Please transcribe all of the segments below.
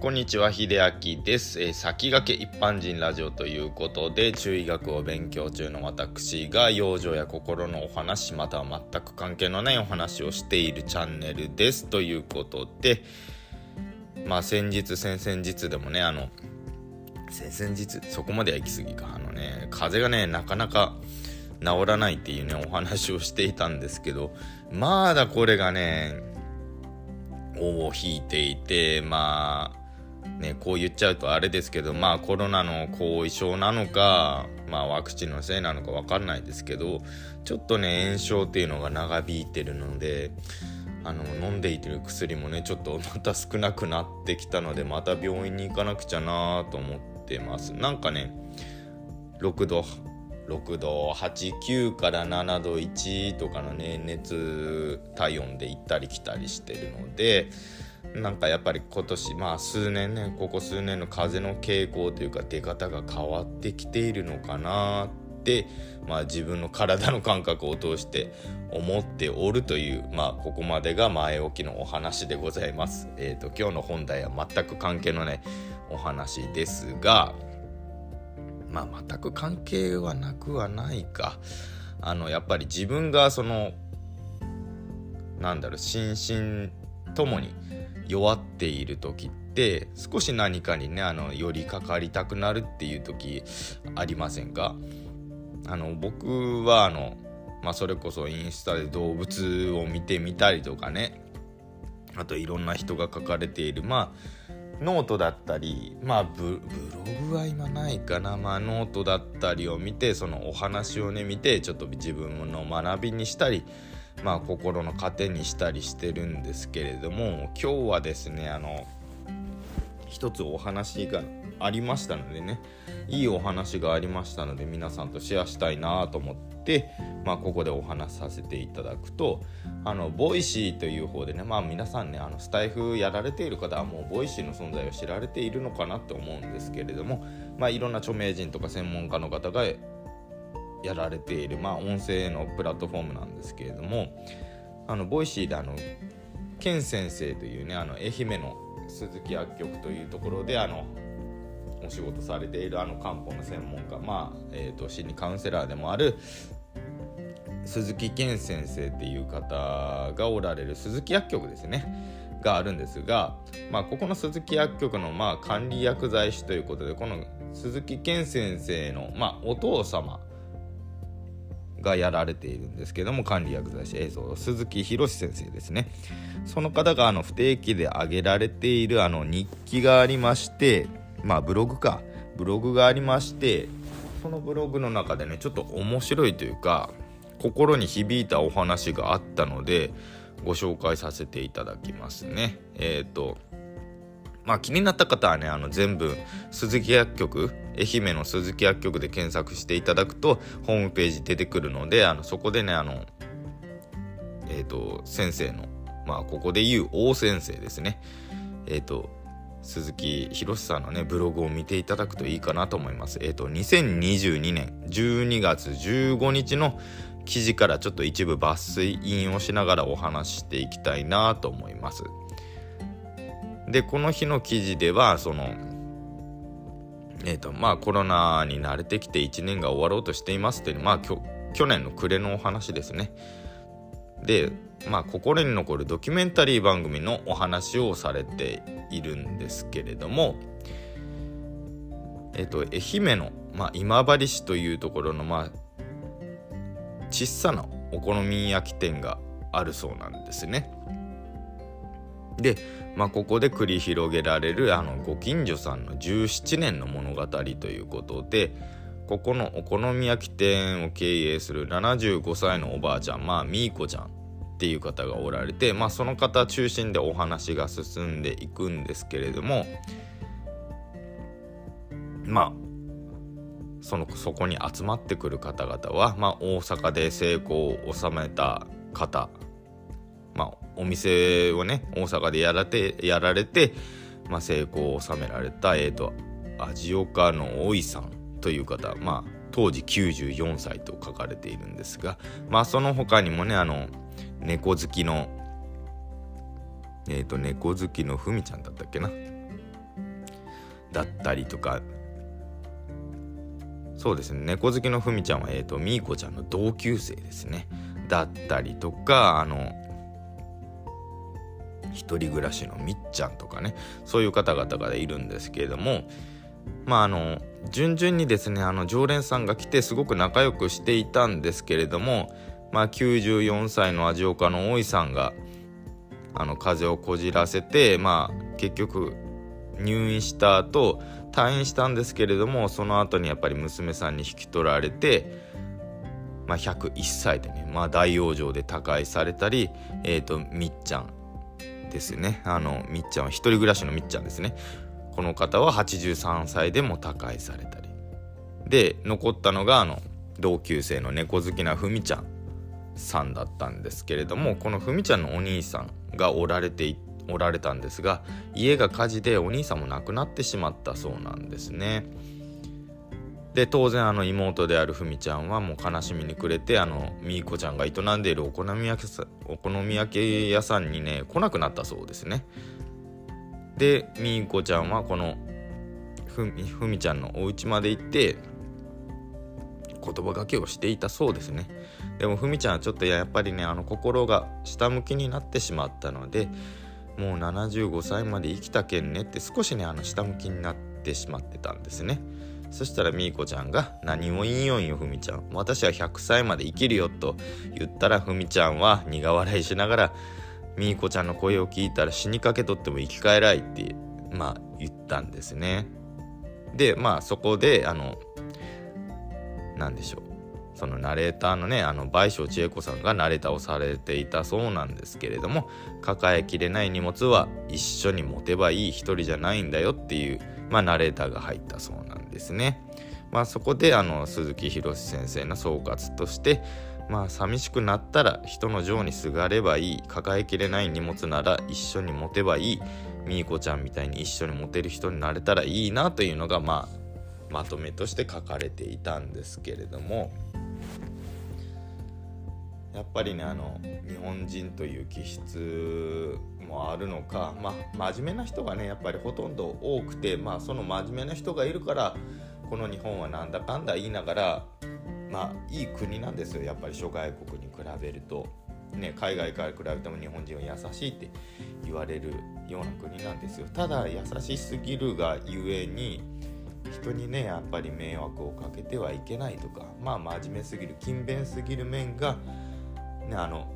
こんにちは、秀明です、えー、先駆け一般人ラジオということで、中医学を勉強中の私が、養生や心のお話、または全く関係のないお話をしているチャンネルです。ということで、まあ先日、先々日でもね、あの、先々日、そこまでは行き過ぎか。あのね、風がね、なかなか治らないっていうね、お話をしていたんですけど、まだこれがね、尾を引いていて、まあ、ね、こう言っちゃうとあれですけど、まあコロナの後遺症なのか、まあワクチンのせいなのかわかんないですけど、ちょっとね、炎症っていうのが長引いてるので、あの、飲んでいてる薬もね、ちょっとまた少なくなってきたので、また病院に行かなくちゃなと思ってます。なんかね、6度、6度89から7度1とかのね熱体温で行ったり来たりしてるのでなんかやっぱり今年まあ数年ねここ数年の風の傾向というか出方が変わってきているのかなってまあ自分の体の感覚を通して思っておるというまあここまでが前置きのお話でございます。えっ、ー、と今日の本題は全く関係のないお話ですがまあ全く関係はなくはないかあのやっぱり自分がそのなんだろう心身ともに弱っている時って少し何かにねあの寄りかかりたくなるっていう時ありませんか？あの僕はあの、まあ、それこそインスタで動物を見てみたりとかね。あといろんな人が書かれているまあノートだったりまあブログは今ないかな。まあノートだったりを見てそのお話をね見てちょっと自分の学びにしたりまあ、心の糧にしたりしてるんですけれども今日はですねあの一つお話がありましたのでねいいお話がありましたので皆さんとシェアしたいなと思って、まあ、ここでお話しさせていただくとあのボイシーという方でねまあ皆さんねあのスタイフやられている方はもうボイシーの存在を知られているのかなと思うんですけれども、まあ、いろんな著名人とか専門家の方がやられている、まあ、音声のプラットフォームなんですけれどもあのボイシーであのケン先生というねあの愛媛の鈴木薬局というところであのお仕事されているあの漢方の専門家、まあえーと、心理カウンセラーでもある鈴木健先生っていう方がおられる鈴木薬局ですねがあるんですが、まあ、ここの鈴木薬局のまあ管理薬剤師ということでこの鈴木健先生のまあお父様がやられているんですけども管理薬剤師映像鈴木宏先生ですね。その方があの不定期で上げられているあの日記がありましてまあブログか。ブログがありましてそのブログの中でねちょっと面白いというか心に響いたお話があったのでご紹介させていただきますね。えっ、ー、とまあ気になった方はね、あの全部鈴木薬局、愛媛の鈴木薬局で検索していただくとホームページ出てくるので、あのそこでね、あの、えっ、ー、と、先生の、まあここで言う大先生ですね。えっ、ー、と、鈴木宏さんのね、ブログを見ていただくといいかなと思います。えっ、ー、と、2022年12月15日の記事からちょっと一部抜粋引用しながらお話ししていきたいなと思います。でこの日の記事ではそのえーとまあ、コロナに慣れてきて1年が終わろうとしていますっていう、まあ、去年の暮れのお話ですね。で、まあ、心に残るドキュメンタリー番組のお話をされているんですけれども、えっ、ー、と、愛媛の、まあ、今治市というところの、まあ、小さなお好み焼き店があるそうなんですね。で、まあ、ここで繰り広げられるあのご近所さんの17年の物語ということでここのお好み焼き店を経営する75歳のおばあちゃんまあみーこちゃんっていう方がおられて、まあ、その方中心でお話が進んでいくんですけれどもまあそのそこに集まってくる方々は、まあ、大阪で成功を収めた方、お店をね大阪でやらてやられて、まあ、成功を収められた、えーと、味岡のおいさんという方、まあ、当時94歳と書かれているんですが、まあ、その他にもねあの猫好きのえっ、ー、と猫好きのふみちゃんだったっけな？だったりとか。そうですね。猫好きのふみちゃんは、えーと、みーこちゃんの同級生ですね。だったりとかあの一人暮らしのみっちゃんとかねそういう方々がいるんですけれどもまああの順々にですねあの常連さんが来てすごく仲良くしていたんですけれどもまあ94歳の味岡の大井さんがあの風邪をこじらせてまあ結局入院した後退院したんですけれどもその後にやっぱり娘さんに引き取られて、まあ、101歳でね、まあ、大往生で他界されたり、えーと、みっちゃんですね。あのみっちゃんは一人暮らしのみっちゃんですね。この方は83歳でも他界されたり。で残ったのがあの同級生の猫好きなふみちゃんさんだったんですけれどもこのふみちゃんのお兄さんがおられておられたんですが家が火事でお兄さんも亡くなってしまったそうなんですね。で当然あの妹であるふみちゃんはもう悲しみに暮れてあのみーこちゃんが営んでいるお好み焼きお好み焼き屋さんにね来なくなったそうですね。でみーこちゃんはこのふみちゃんのお家まで行って言葉がけをしていたそうですねでもふみちゃんはちょっとやっぱりねあの心が下向きになってしまったのでもう75歳まで生きたけんねって少しねあの下向きになってしまってたんですねそしたらみーこちゃんが「何も言いよんよふみちゃん。私は100歳まで生きるよ」と言ったらふみちゃんは苦笑いしながらみーこちゃんの声を聞いたら死にかけとっても生き返らいってまあ言ったんですね。でまあそこであの何でしょう。そのナレーターのねあの倍賞千恵子さんがナレーターをされていたそうなんですけれども抱えきれない荷物は一緒に持てばいい一人じゃないんだよっていう、まあ、ナレーターが入ったそうなんです。ですね。まあ、そこであの鈴木宏先生の総括としてまあ寂しくなったら人の情にすがればいい。抱えきれない荷物なら一緒に持てばいい。みーこちゃんみたいに一緒に持てる人になれたらいいなというのがまあまとめとして書かれていたんですけれども。やっぱりねあの日本人という気質もあるのか、まあ、真面目な人がねやっぱりほとんど多くて、まあ、その真面目な人がいるからこの日本はなんだかんだ言いながら、まあ、いい国なんですよやっぱり諸外国に比べると。ね、海外から比べても日本人は優しいって言われるような国なんですよただ優しすぎるがゆえに人にねやっぱり迷惑をかけてはいけないとかまあ真面目すぎる勤勉すぎる面がねあの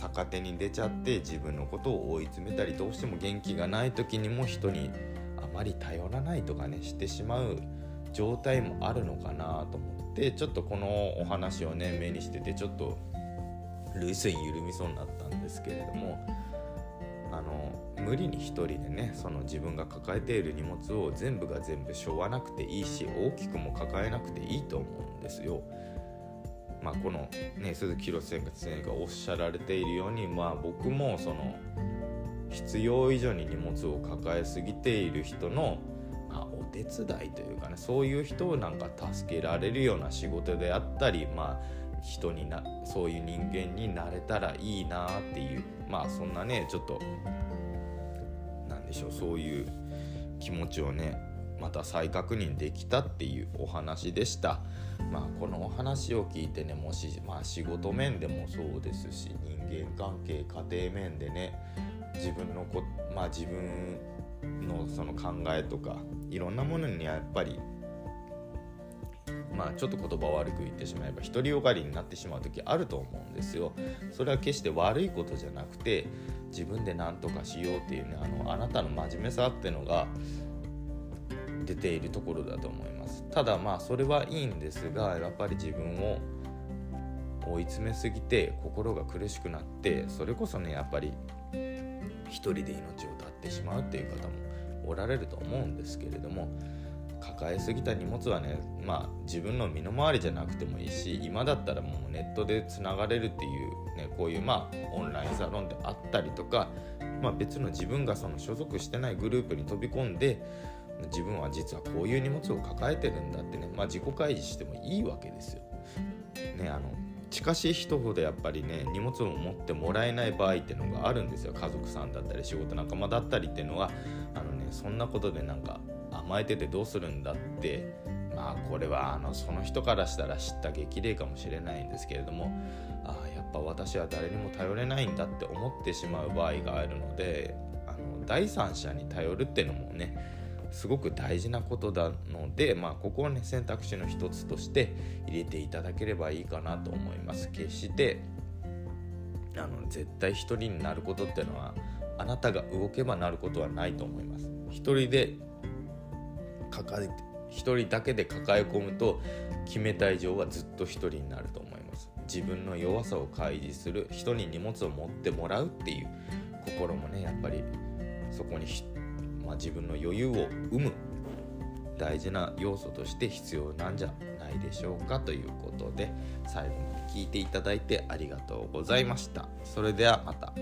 逆手に出ちゃって自分のことを追い詰めたりどうしても元気がない時にも人にあまり頼らないとかねしてしまう状態もあるのかなと思ってちょっとこのお話をね目にしててちょっと涙腺緩みそうになったんですけれどもあの無理に一人でねその自分が抱えている荷物を全部が全部背負わなくていいし大きくも抱えなくていいと思うんですよ。まあ、この、ね、鈴木宏先生がおっしゃられているように、まあ、僕もその必要以上に荷物を抱えすぎている人の、まあ、お手伝いというかねそういう人をなんか助けられるような仕事であったり、まあ、人になそういう人間になれたらいいなっていうまあそんなねちょっとなんでしょうそういう気持ちをねまた再確認できたっていうお話でした。まあ、このお話を聞いてねもし、まあ、仕事面でもそうですし人間関係家庭面でね自分のこ、まあ、自分のその考えとかいろんなものにやっぱりまあちょっと言葉悪く言ってしまえば独りよがりになってしまう時あると思うんですよ。それは決して悪いことじゃなくて自分で何とかしようっていうねあのあなたの真面目さっていうのが出ているところだと思います。ただまあそれはいいんですがやっぱり自分を追い詰めすぎて心が苦しくなってそれこそねやっぱり一人で命を絶ってしまうっていう方もおられると思うんですけれども抱えすぎた荷物はねまあ自分の身の回りじゃなくてもいいし今だったらもうネットでつながれるっていうねこういうまあオンラインサロンであったりとかまあ別の自分がその所属してないグループに飛び込んで自分は実はこういう荷物を抱えてるんだってね、まあ、自己開示してもいいわけですよ。ねあの近しい人ほどやっぱりね荷物を持ってもらえない場合っていうのがあるんですよ。家族さんだったり仕事仲間だったりっていうのは。あのねそんなことでなんか甘えててどうするんだって。まあこれはあのその人からしたら知った激励かもしれないんですけれども。あやっぱ私は誰にも頼れないんだって思ってしまう場合があるのであの第三者に頼るっていうのもねすごく大事なことなので、まあ、ここをね選択肢の一つとして入れていただければいいかなと思います。決してあの絶対一人になることっていうのはあなたが動けばなることはないと思います。一人で抱えて一人だけで抱え込むと決めた以上はずっと一人になると思います。自分の弱さを開示する人に荷物を持ってもらうっていう心もねやっぱりそこにまあ、自分の余裕を生む大事な要素として必要なんじゃないでしょうかということで最後まで聞いていただいてありがとうございました。それではまた。